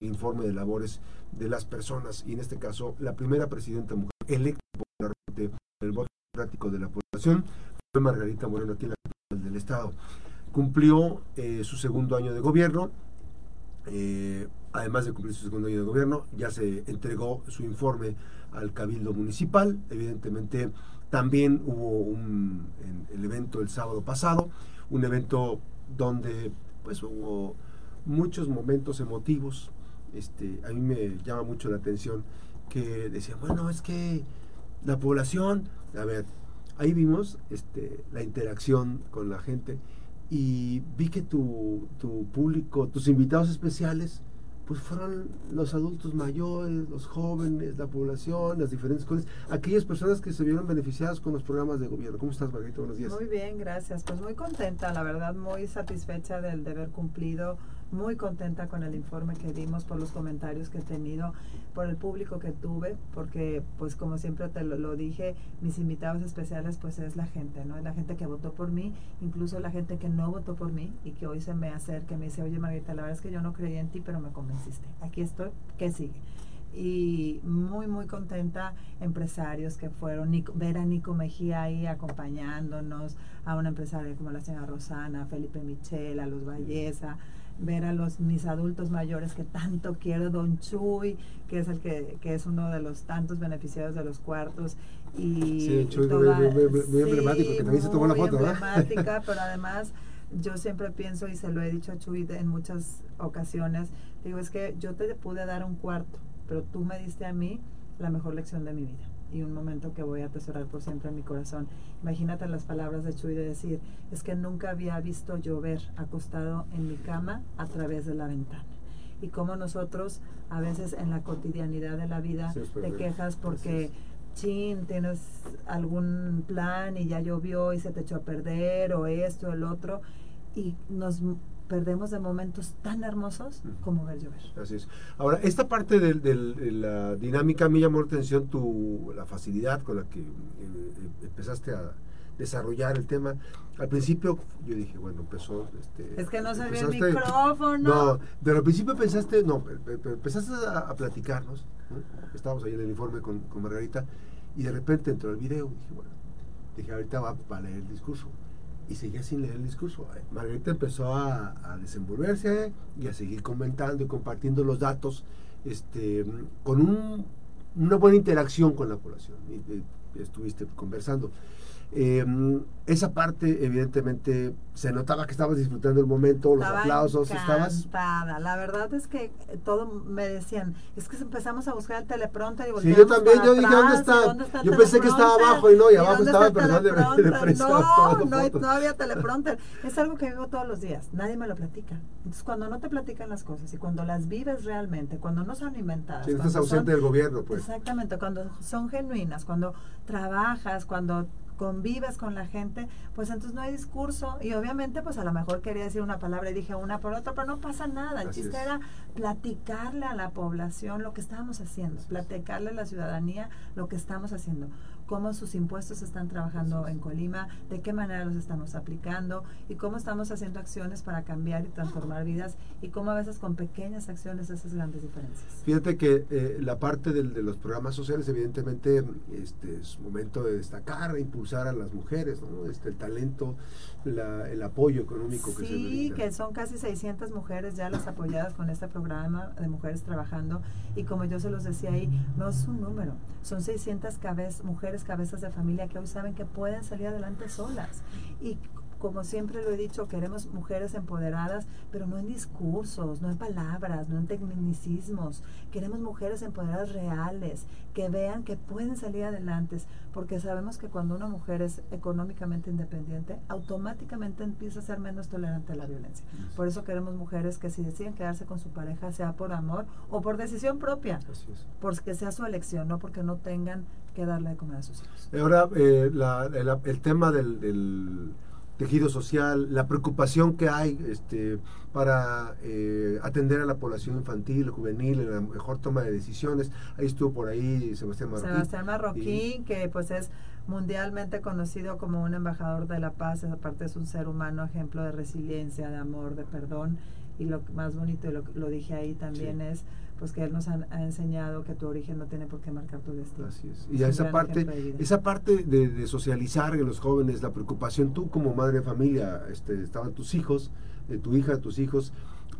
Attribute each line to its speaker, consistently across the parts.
Speaker 1: informe de labores de las personas y en este caso la primera presidenta mujer electa popularmente el voto democrático de la población fue Margarita Moreno aquí en la capital del estado. Cumplió eh, su segundo año de gobierno, eh, además de cumplir su segundo año de gobierno, ya se entregó su informe al Cabildo Municipal, evidentemente también hubo un, el evento el sábado pasado, un evento donde pues hubo muchos momentos emotivos. Este, a mí me llama mucho la atención que decían, bueno, es que la población, a ver, ahí vimos este, la interacción con la gente y vi que tu, tu público, tus invitados especiales, pues fueron los adultos mayores, los jóvenes, la población, las diferentes cosas, aquellas personas que se vieron beneficiadas con los programas de gobierno. ¿Cómo estás, Margarita? Buenos días.
Speaker 2: Muy bien, gracias. Pues muy contenta, la verdad, muy satisfecha del deber cumplido muy contenta con el informe que dimos, por los comentarios que he tenido, por el público que tuve, porque pues como siempre te lo, dije, mis invitados especiales pues es la gente, ¿no? Es la gente que votó por mí, incluso la gente que no votó por mí y que hoy se me acerca y me dice, oye Margarita, la verdad es que yo no creía en ti, pero me convenciste. Aquí estoy, ¿qué sigue? y muy muy contenta empresarios que fueron ver a Nico Mejía ahí acompañándonos a una empresaria como la señora Rosana, Felipe Michel, a los Valleza, ver a los mis adultos mayores que tanto quiero, Don Chuy, que es el que, que es uno de los tantos beneficiarios de los cuartos. Y
Speaker 1: sí, Chuy muy, emblemático, que también se tomó la foto,
Speaker 2: emblemática, pero además yo siempre pienso, y se lo he dicho a Chuy en muchas ocasiones, digo, es que yo te pude dar un cuarto, pero tú me diste a mí la mejor lección de mi vida y un momento que voy a atesorar por siempre en mi corazón. Imagínate las palabras de Chuy de decir, es que nunca había visto llover acostado en mi cama a través de la ventana. Y como nosotros a veces en la cotidianidad de la vida te quejas porque, chin, tienes algún plan y ya llovió y se te echó a perder o esto, el otro, y nos perdemos de momentos tan hermosos como ver llover.
Speaker 1: Así es. Ahora, esta parte de, la dinámica me llamó la atención tu, la facilidad con la que eh, empezaste a desarrollar el tema. Al principio yo dije, bueno, empezó... Este,
Speaker 2: es que no se ve el micrófono. No,
Speaker 1: pero al principio pensaste, no, empezaste a, platicarnos. Estábamos ahí en el informe con, con Margarita y de repente entró el video. Dije, bueno, dije, ahorita va, va a leer el discurso y seguía sin leer el discurso. Margarita empezó a, desenvolverse y a seguir comentando y compartiendo los datos este, con una buena interacción con la población. Estuviste conversando. Eh, esa parte, evidentemente, se notaba que estabas disfrutando el momento, los aplausos, estabas.
Speaker 2: La verdad es que eh, todo me decían, es que empezamos a buscar el teleprompter y
Speaker 1: Sí, yo también, yo dije, ¿dónde está? yo pensé que estaba abajo y no, y abajo estaba el personal de,
Speaker 2: de No, no, no, había teleprompter. Es algo que vivo todos los días, nadie me lo platica. Entonces, cuando no te platican las cosas y cuando las vives realmente, cuando no son inventadas.
Speaker 1: Si estás ausente del gobierno, pues.
Speaker 2: Exactamente, cuando son genuinas, cuando trabajas, cuando convives con la gente, pues entonces no hay discurso. Y obviamente pues a lo mejor quería decir una palabra y dije una por otra, pero no pasa nada. El chiste era platicarle a la población lo que estábamos haciendo, platicarle a la ciudadanía lo que estamos haciendo cómo sus impuestos están trabajando en Colima, de qué manera los estamos aplicando y cómo estamos haciendo acciones para cambiar y transformar vidas y cómo a veces con pequeñas acciones esas grandes diferencias.
Speaker 1: Fíjate que eh, la parte de los programas sociales, evidentemente, este, es momento de destacar, de impulsar a las mujeres, ¿no? este, el talento, el apoyo económico que
Speaker 2: se
Speaker 1: Sí,
Speaker 2: que son casi 600 mujeres ya las apoyadas con este programa de mujeres trabajando y como yo se los decía ahí, no es un número, son 600 mujeres cabezas de familia que hoy saben que pueden salir adelante solas. Y como siempre lo he dicho, queremos mujeres empoderadas, pero no en discursos, no en palabras, no en tecnicismos. Queremos mujeres empoderadas reales, que vean que pueden salir adelante, porque sabemos que cuando una mujer es económicamente independiente, automáticamente empieza a ser menos tolerante a la violencia. Por eso queremos mujeres que si deciden quedarse con su pareja, sea por amor o por decisión propia, porque sea su elección, no porque no tengan que darle de comer a sus hijos.
Speaker 1: Ahora, eh, el, tema del tejido social, la preocupación que hay este, para eh, atender a la población infantil, juvenil, en la mejor toma de decisiones. Ahí estuvo por ahí Sebastián Marroquín.
Speaker 2: Sebastián Marroquín, que pues es mundialmente conocido como un embajador de la paz, aparte es un ser humano, ejemplo de resiliencia, de amor, de perdón y lo más bonito, y lo, lo dije ahí también, es pues que Él nos ha, ha, enseñado que tu origen no tiene por qué marcar tu destino.
Speaker 1: Así es. Y es esa parte, esa parte de, de, socializar en los jóvenes, la preocupación, tú como madre de familia, este, estaban tus hijos, de tu hija, tus hijos,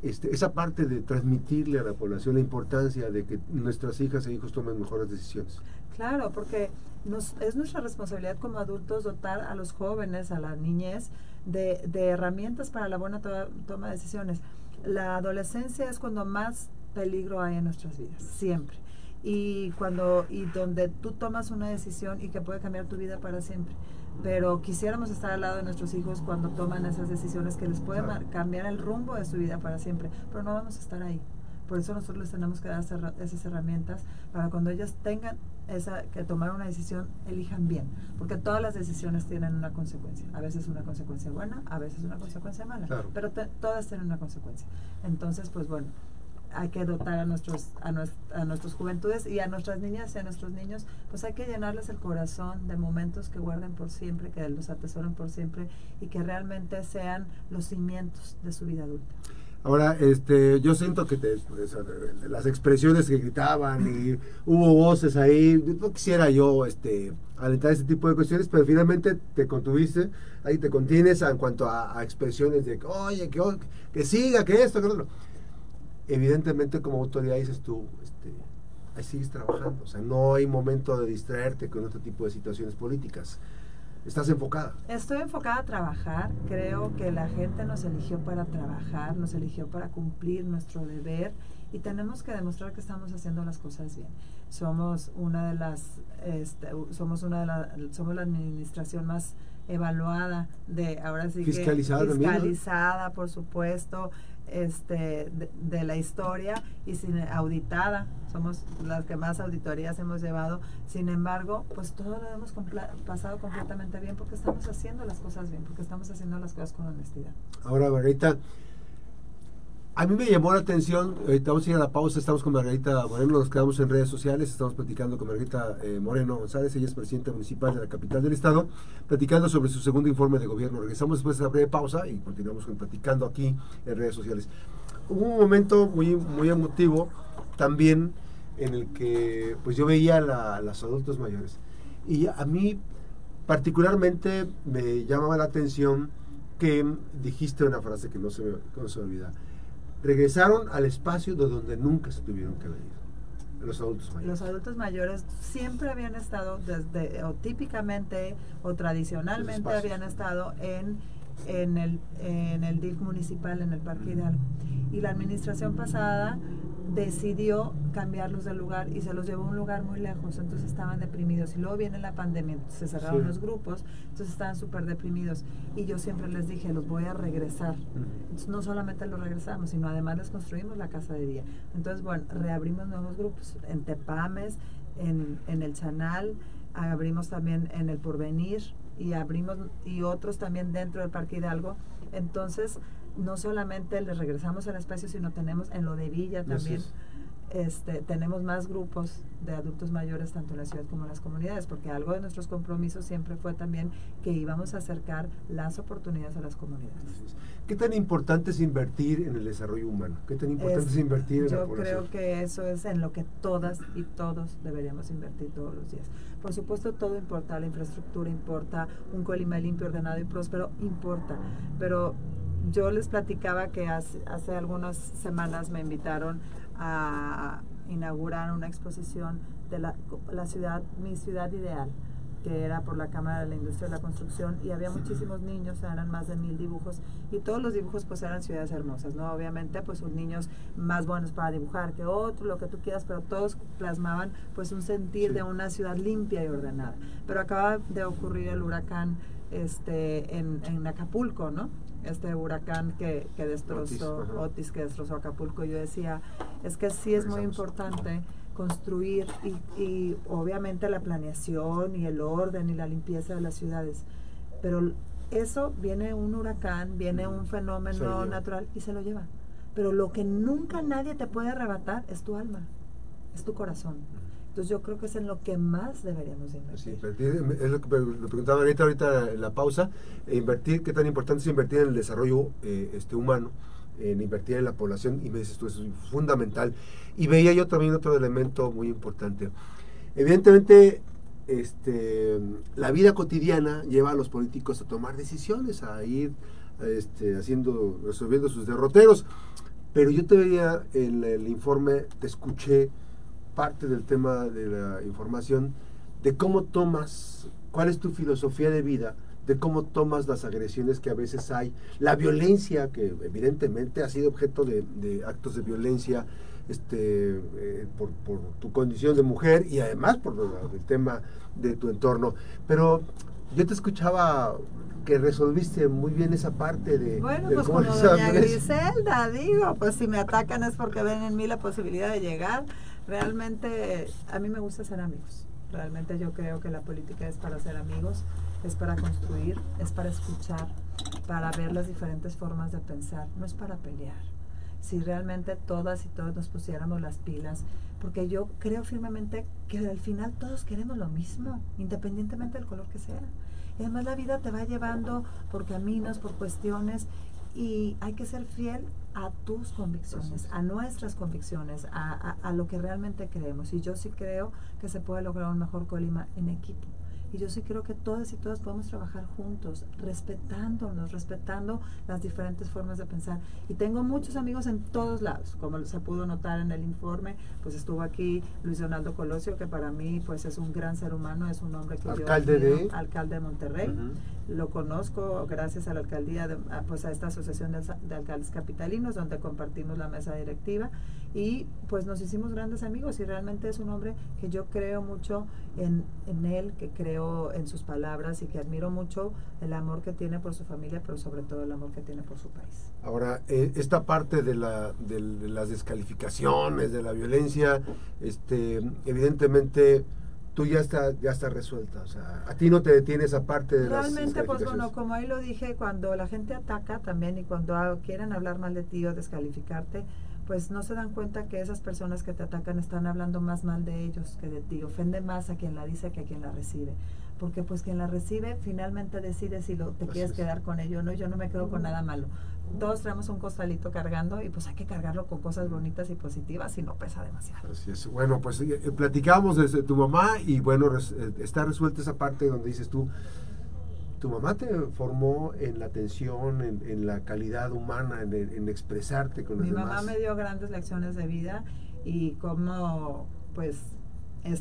Speaker 1: este, esa parte de transmitirle a la población la importancia de que nuestras hijas e hijos tomen mejores decisiones.
Speaker 2: Claro, porque nos, es nuestra responsabilidad como adultos dotar a los jóvenes, a la niñez, de, de herramientas para la buena to toma de decisiones. La adolescencia es cuando más peligro hay en nuestras vidas, siempre. Y cuando y donde tú tomas una decisión y que puede cambiar tu vida para siempre. Pero quisiéramos estar al lado de nuestros hijos cuando toman esas decisiones que les pueden claro. cambiar el rumbo de su vida para siempre, pero no vamos a estar ahí. Por eso nosotros les tenemos que dar esas herramientas para cuando ellas tengan esa, que tomar una decisión, elijan bien. Porque todas las decisiones tienen una consecuencia. A veces una consecuencia buena, a veces una consecuencia mala.
Speaker 1: Claro.
Speaker 2: Pero te, todas tienen una consecuencia. Entonces, pues bueno, hay que dotar a nuestros a, nuestros, a nuestras juventudes y a nuestras niñas y a nuestros niños, pues hay que llenarles el corazón de momentos que guarden por siempre, que los atesoren por siempre y que realmente sean los cimientos de su vida adulta.
Speaker 1: Ahora, este, yo siento que te, las expresiones que gritaban y hubo voces ahí, no quisiera yo este, alentar ese tipo de cuestiones, pero finalmente te contuviste, ahí te contienes en cuanto a, expresiones de, oye, que, que siga, que esto, que lo otro evidentemente como autoridad dices tú, este, ahí sigues trabajando, o sea, no hay momento de distraerte con otro tipo de situaciones políticas. ¿Estás enfocada?
Speaker 2: Estoy enfocada a trabajar. Creo que la gente nos eligió para trabajar, nos eligió para cumplir nuestro deber y tenemos que demostrar que estamos haciendo las cosas bien. Somos una de las, este, somos una de la, somos la administración más evaluada de ahora sí
Speaker 1: fiscalizada,
Speaker 2: que fiscalizada por supuesto este de, de, la historia y sin auditada. Somos las que más auditorías hemos llevado. Sin embargo pues todo lo hemos pasado completamente bien porque estamos haciendo las cosas bien porque estamos haciendo las cosas con honestidad.
Speaker 1: Ahora Margarita a mí me llamó la atención, ahorita vamos a ir a la pausa, estamos con Margarita Moreno, nos quedamos en redes sociales, estamos platicando con Margarita eh, Moreno González, ella es presidenta municipal de la capital del estado, platicando sobre su segundo informe de gobierno. Regresamos después de la breve pausa y continuamos con, platicando aquí en redes sociales. Hubo un momento muy, muy emotivo también en el que pues yo veía a la, los adultos mayores y a mí particularmente me llamaba la atención que dijiste una frase que no se me, no se me olvida regresaron al espacio de donde nunca se tuvieron que venir. Los adultos mayores.
Speaker 2: Los adultos mayores siempre habían estado, desde, o típicamente o tradicionalmente habían estado en, en, el, en el DIF municipal, en el Parque Hidalgo. Y la administración pasada decidió cambiarlos de lugar y se los llevó a un lugar muy lejos, entonces estaban deprimidos. Y luego viene la pandemia, se cerraron sí. los grupos, entonces estaban súper deprimidos. Y yo siempre les dije, los voy a regresar. Entonces, no solamente los regresamos, sino además les construimos la casa de día. Entonces, bueno, reabrimos nuevos grupos en Tepames, en, en el Chanal, abrimos también en el Porvenir y abrimos y otros también dentro del Parque Hidalgo. Entonces, no solamente les regresamos al espacio, sino tenemos en lo de Villa también, este, tenemos más grupos de adultos mayores tanto en la ciudad como en las comunidades, porque algo de nuestros compromisos siempre fue también que íbamos a acercar las oportunidades a las comunidades.
Speaker 1: ¿Qué tan importante es invertir en el desarrollo humano? ¿Qué tan importante es, es invertir en
Speaker 2: yo
Speaker 1: la población?
Speaker 2: Yo creo que eso es en lo que todas y todos deberíamos invertir todos los días. Por supuesto, todo importa, la infraestructura importa, un Colima limpio, ordenado y próspero importa, pero yo les platicaba que hace, hace, algunas semanas me invitaron a inaugurar una exposición de la, la, ciudad, mi ciudad ideal, que era por la Cámara de la Industria de la Construcción y había muchísimos niños, eran más de mil dibujos y todos los dibujos pues eran ciudades hermosas, ¿no? Obviamente pues son niños más buenos para dibujar que otros, lo que tú quieras, pero todos plasmaban pues un sentir sí. de una ciudad limpia y ordenada. Pero acaba de ocurrir el huracán este, en, en Acapulco, ¿no? este huracán que, que destrozó Otis, Otis, que destrozó Acapulco, yo decía, es que sí es muy importante construir y, y, obviamente la planeación y el orden y la limpieza de las ciudades, pero eso viene un huracán, viene un fenómeno natural y se lo lleva. Pero lo que nunca nadie te puede arrebatar es tu alma, es tu corazón. Entonces yo creo que es en lo que más deberíamos invertir.
Speaker 1: Sí, es lo que lo preguntaba ahorita, ahorita en la pausa, e invertir, qué tan importante es invertir en el desarrollo eh, este humano. En invertir en la población y me dices tú, eso es fundamental. Y veía yo también otro elemento muy importante. Evidentemente, este, la vida cotidiana lleva a los políticos a tomar decisiones, a ir este, haciendo, resolviendo sus derroteros. Pero yo te veía en el informe, te escuché parte del tema de la información, de cómo tomas, cuál es tu filosofía de vida, de cómo tomas las agresiones que a veces hay, la violencia que evidentemente ha sido objeto de, actos de violencia este, eh, por, tu condición de mujer y además por el tema de tu entorno. Pero yo te escuchaba que resolviste muy bien esa parte de...
Speaker 2: Bueno, pues como doña Griselda, digo, pues si me atacan es porque ven en mí la posibilidad de llegar. Realmente a mí me gusta ser amigos. Realmente yo creo que la política es para ser amigos, es para construir, es para escuchar, para ver las diferentes formas de pensar, no es para pelear. Si realmente todas y todos nos pusiéramos las pilas, porque yo creo firmemente que al final todos queremos lo mismo, independientemente del color que sea. Y además la vida te va llevando por caminos, por cuestiones, y hay que ser fiel a tus convicciones, a nuestras convicciones, a, a, lo que realmente creemos. Y yo sí creo que se puede lograr un mejor Colima en equipo. Y yo sí creo que todas y todas podemos trabajar juntos, respetándonos, respetando las diferentes formas de pensar. Y tengo muchos amigos en todos lados, como se pudo notar en el informe, pues estuvo aquí Luis Donaldo Colosio, que para mí pues es un gran ser humano, es un hombre que
Speaker 1: alcalde de
Speaker 2: alcalde de Monterrey. Lo conozco gracias a la alcaldía, de, pues a esta asociación de, de alcaldes capitalinos, donde compartimos la mesa directiva y pues nos hicimos grandes amigos y realmente es un hombre que yo creo mucho en, en, él, que creo en sus palabras y que admiro mucho el amor que tiene por su familia, pero sobre todo el amor que tiene por su país.
Speaker 1: Ahora, eh, esta parte de, la, de, las descalificaciones, de la violencia, este, evidentemente tú ya está ya está resuelta, o sea, a ti no te detiene esa parte de
Speaker 2: Realmente, pues bueno, como ahí lo dije, cuando la gente ataca también y cuando quieren hablar mal de ti o descalificarte, pues no se dan cuenta que esas personas que te atacan están hablando más mal de ellos que de ti. Ofende más a quien la dice que a quien la recibe. Porque pues quien la recibe finalmente decide si lo, te quieres quedar con ello o no. Yo no me quedo con nada malo. Todos traemos un costalito cargando y pues hay que cargarlo con cosas bonitas y positivas y no pesa demasiado.
Speaker 1: Así es. Bueno, pues eh, eh, platicamos desde tu mamá y bueno, eh, está resuelta esa parte donde dices tú, tu mamá te formó en la atención, en, la calidad humana, en, expresarte con los
Speaker 2: Mi mamá me dio grandes lecciones de vida y cómo, pues,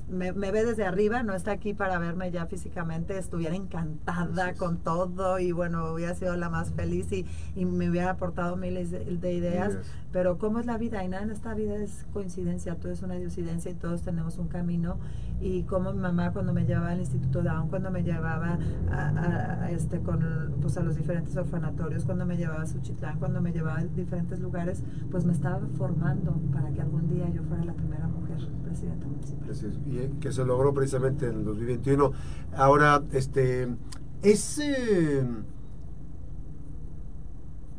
Speaker 2: me, ve desde arriba, no está aquí para verme ya físicamente, estuviera encantada con todo y bueno, hubiera sido la más feliz y, me hubiera aportado miles de, ideas, pero cómo es la vida y nada en esta vida es coincidencia, todo es una diosidencia y todos tenemos un camino. Y como mi mamá cuando me llevaba al Instituto Down, cuando me llevaba a, este, con, pues a los diferentes orfanatorios, cuando me llevaba a Suchitlán, cuando me llevaba a diferentes lugares, pues me estaba formando para que algún día yo fuera la primera mujer presidenta municipal.
Speaker 1: y que se logró precisamente en el 2021. Ahora, este, es eh,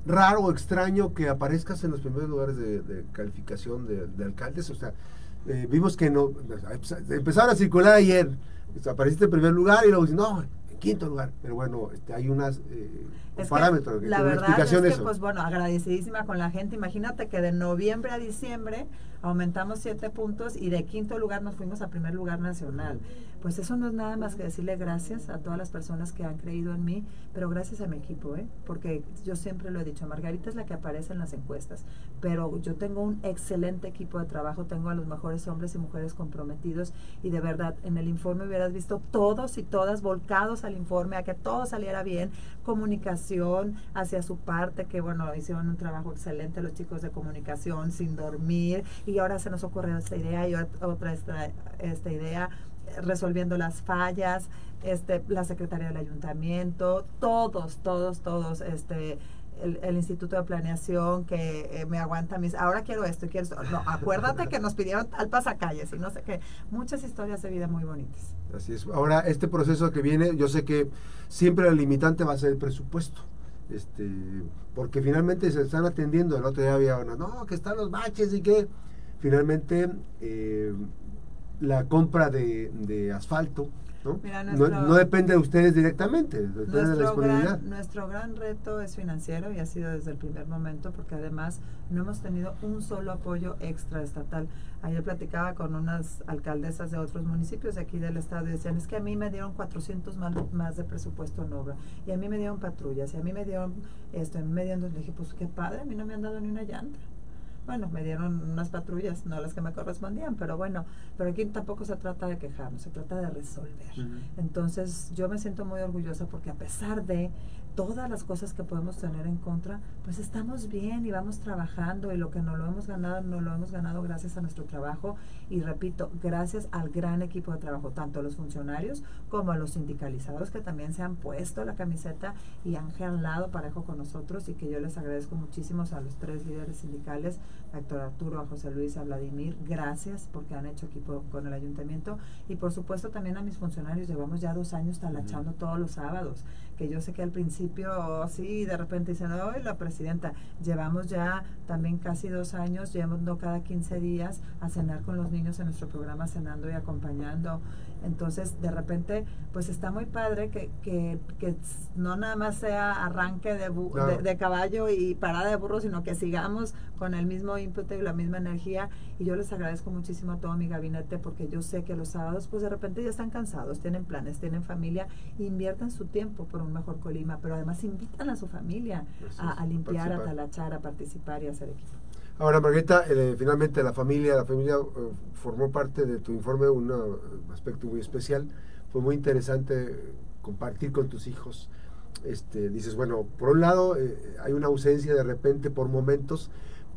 Speaker 1: raro o extraño que aparezcas en los primeros lugares de, calificación de alcaldes, o sea, eh, vimos que no, empezaron a circular ayer, apareciste en primer lugar y luego no, quinto lugar, pero bueno, este, hay unas eh, parámetros,
Speaker 2: la verdad es que, pues bueno, agradecidísima con la gente, imagínate que de noviembre a diciembre aumentamos siete puntos y de quinto lugar nos fuimos a primer lugar nacional. Pues eso no es nada más que decirle gracias a todas las personas que han creído en mí, pero gracias a mi equipo, ¿eh? porque yo siempre lo he dicho, Margarita es la que aparece en las encuestas, pero yo tengo un excelente equipo de trabajo, tengo a los mejores hombres y mujeres comprometidos y de verdad en el informe hubieras visto todos y todas volcados al informe, a que todo saliera bien, comunicación hacia su parte, que bueno, hicieron un trabajo excelente los chicos de comunicación sin dormir y ahora se nos ocurrió esta idea y otra esta, esta idea resolviendo las fallas, este, la Secretaría del Ayuntamiento, todos, todos, todos, este, el, Instituto de Planeación que eh, me aguanta mis, ahora quiero esto quiero esto. No, acuérdate que nos pidieron al pasacalles y no sé qué, muchas historias de vida muy bonitas.
Speaker 1: Así es. Ahora, este proceso que viene, yo sé que siempre el limitante va a ser el presupuesto. Este, porque finalmente se están atendiendo, el otro día había una, no, que están los baches y que finalmente eh, la compra de, asfalto ¿no? no, depende de ustedes directamente, depende de la
Speaker 2: disponibilidad. Gran, nuestro gran reto es financiero y ha sido desde el primer momento porque además no hemos tenido un solo apoyo extra estatal. Ayer platicaba con unas alcaldesas de otros municipios de aquí del estado y decían, es que a mí me dieron 400 más, más de presupuesto en obra y a mí me dieron patrullas y a mí me dieron esto, a mí me dieron, le dije, pues qué padre, a mí no me han dado ni una llanta bueno, me dieron unas patrullas, no las que me correspondían, pero bueno, pero aquí tampoco se trata de quejarnos, se trata de resolver. Entonces yo me siento muy orgullosa porque a pesar de todas las cosas que podemos tener en contra, pues estamos bien y vamos trabajando y lo que no lo hemos ganado, no lo hemos ganado gracias a nuestro trabajo. Y repito, gracias al gran equipo de trabajo, tanto a los funcionarios como a los sindicalizados que también se han puesto la camiseta y han jalado parejo con nosotros. Y que yo les agradezco muchísimo a los tres líderes sindicales, a Héctor Arturo, a José Luis, a Vladimir, gracias porque han hecho equipo con el ayuntamiento. Y por supuesto también a mis funcionarios, llevamos ya dos años talachando todos los sábados, que yo sé que al principio sí, de repente dicen, hoy la presidenta, llevamos ya también casi dos años, llevando cada 15 días a cenar con los niños en nuestro programa, cenando y acompañando entonces, de repente, pues está muy padre que, que, que no nada más sea arranque de, de, caballo y parada de burro, sino que sigamos con el mismo ímpetu y la misma energía. Y yo les agradezco muchísimo a todo mi gabinete porque yo sé que los sábados, pues de repente ya están cansados, tienen planes, tienen familia, inviertan su tiempo por un mejor Colima, pero además invitan a su familia a, limpiar, a talachar, a participar y a hacer equipo.
Speaker 1: Ahora, Margarita, eh, finalmente la familia, la familia eh, formó parte de tu informe, un aspecto muy especial. Fue muy interesante compartir con tus hijos. Este, dices, bueno, por un lado eh, hay una ausencia de repente por momentos,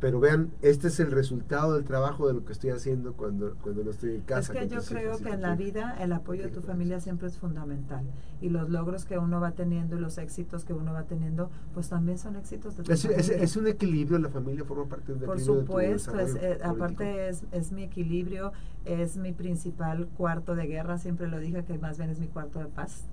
Speaker 1: pero vean, este es el resultado del trabajo de lo que estoy haciendo cuando, cuando no estoy en casa.
Speaker 2: Es que yo creo que en la vida el apoyo de tu familia siempre es fundamental y los logros que uno va teniendo y los éxitos que uno va teniendo, pues también son éxitos de tu
Speaker 1: es, familia. Es, un equilibrio, la familia forma parte de un
Speaker 2: Por supuesto, es, eh, aparte es, es mi equilibrio, es mi principal cuarto de guerra, siempre lo dije que más bien es mi cuarto de paz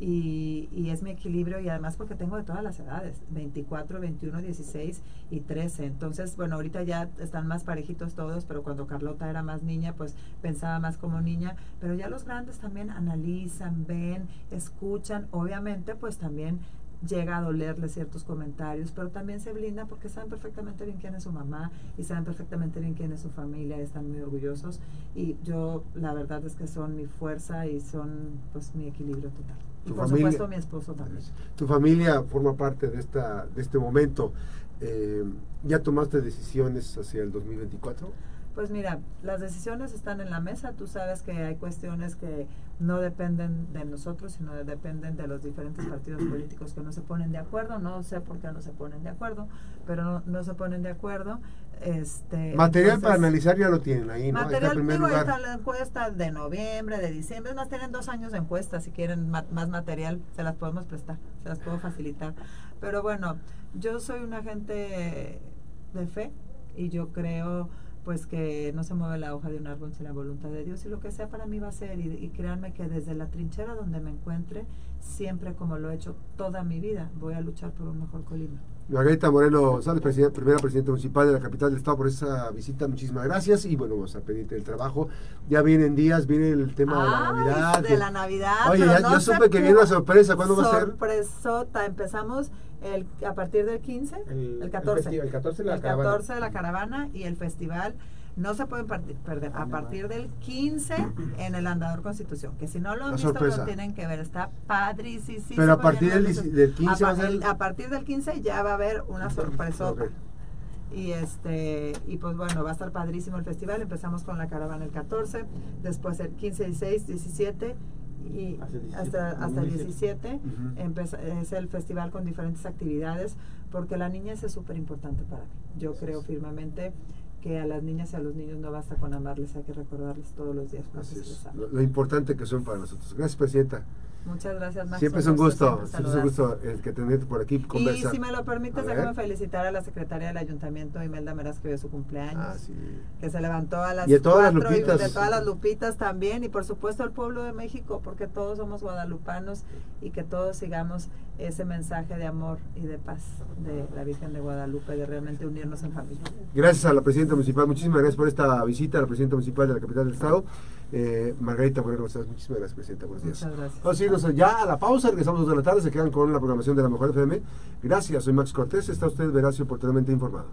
Speaker 2: y, y es mi equilibrio y además porque tengo de todas las edades, 24, 21, 16 y 13, entonces bueno, ahorita ya están más parejitos todos, pero cuando Carlota era más niña, pues pensaba más como niña, pero ya los grandes también analizan, ven, escuchan, obviamente pues también llega a dolerle ciertos comentarios, pero también se blinda porque saben perfectamente bien quién es su mamá y saben perfectamente bien quién es su familia, están muy orgullosos y yo la verdad es que son mi fuerza y son pues mi equilibrio total. Y por supuesto mi esposo también.
Speaker 1: Tu familia forma parte de esta de este momento. Eh, ¿Ya tomaste decisiones hacia el 2024?
Speaker 2: Pues mira, las decisiones están en la mesa. Tú sabes que hay cuestiones que no dependen de nosotros, sino dependen de los diferentes partidos políticos que no se ponen de acuerdo. No sé por qué no se ponen de acuerdo, pero no, se ponen de acuerro. Este,
Speaker 1: material para analizar ya lo tienen ahí, ¿no?
Speaker 2: Material, está la encuesta de noviembre, de diciembre. Es más, tienen dos años de encuesta. Si quieren más material, se las podemos prestar, se las puedo facilitar. Pero bueno, yo soy una gente de fe y yo creo pues que no se mueve la hoja de un árbol sin la voluntad de Dios y lo que sea para mí va a ser y, y, créanme que desde la trinchera donde me encuentre siempre como lo he hecho toda mi vida voy a luchar por un mejor Colima.
Speaker 1: Margarita Moreno Sales, primera presidenta municipal de la capital del estado por esa visita, muchísimas gracias y bueno, vamos a pedirte el trabajo. Ya vienen días, viene el tema de la Navidad.
Speaker 2: De la Navidad.
Speaker 1: Oye, ya, supe que viene una sorpresa, ¿cuándo va a ser?
Speaker 2: Sorpresota, empezamos el, a partir del 15, el, 14.
Speaker 1: El, 14 de la
Speaker 2: el 14 de la caravana y el festival no se pueden perder a partir del 15 en el Andador Constitución, que si no lo han visto lo tienen que ver, está padrísimo.
Speaker 1: Pero a partir del, 15
Speaker 2: a, partir del 15 ya va a haber una sorpresa. Y este y pues bueno, va a estar padrísimo el festival. Empezamos con la caravana el 14, después el 15, 16, 17 y hasta, hasta el 17 es el festival con diferentes actividades porque la niñez es súper importante para mí. Yo creo firmemente que a las niñas y a los niños no basta con amarles, hay que recordarles todos los días.
Speaker 1: lo, importante que son para nosotros. Gracias, Presidenta.
Speaker 2: Muchas gracias, Max.
Speaker 1: Siempre es un gusto, siempre es un gusto el que tenerte por aquí
Speaker 2: conversar. Y si me lo permites, déjame felicitar a la secretaria del ayuntamiento, Imelda Meraz, que hoy su cumpleaños. Ah, sí. Que se levantó a las
Speaker 1: y de todas las lupitas.
Speaker 2: Y de todas las lupitas también. Y por supuesto al pueblo de México, porque todos somos guadalupanos y que todos sigamos ese mensaje de amor y de paz de la Virgen de Guadalupe, de realmente unirnos en familia.
Speaker 1: Gracias a la presidenta municipal, muchísimas gracias por esta visita a la presidenta municipal de la capital del estado, eh, Margarita Moreno Muchísimas gracias, presidenta. Buenos días.
Speaker 2: Muchas gracias.
Speaker 1: Vamos a irnos ya a la pausa, regresamos a dos de la tarde, se quedan con la programación de la Mejor FM. Gracias, soy Max Cortés, está usted veraz y oportunamente informado.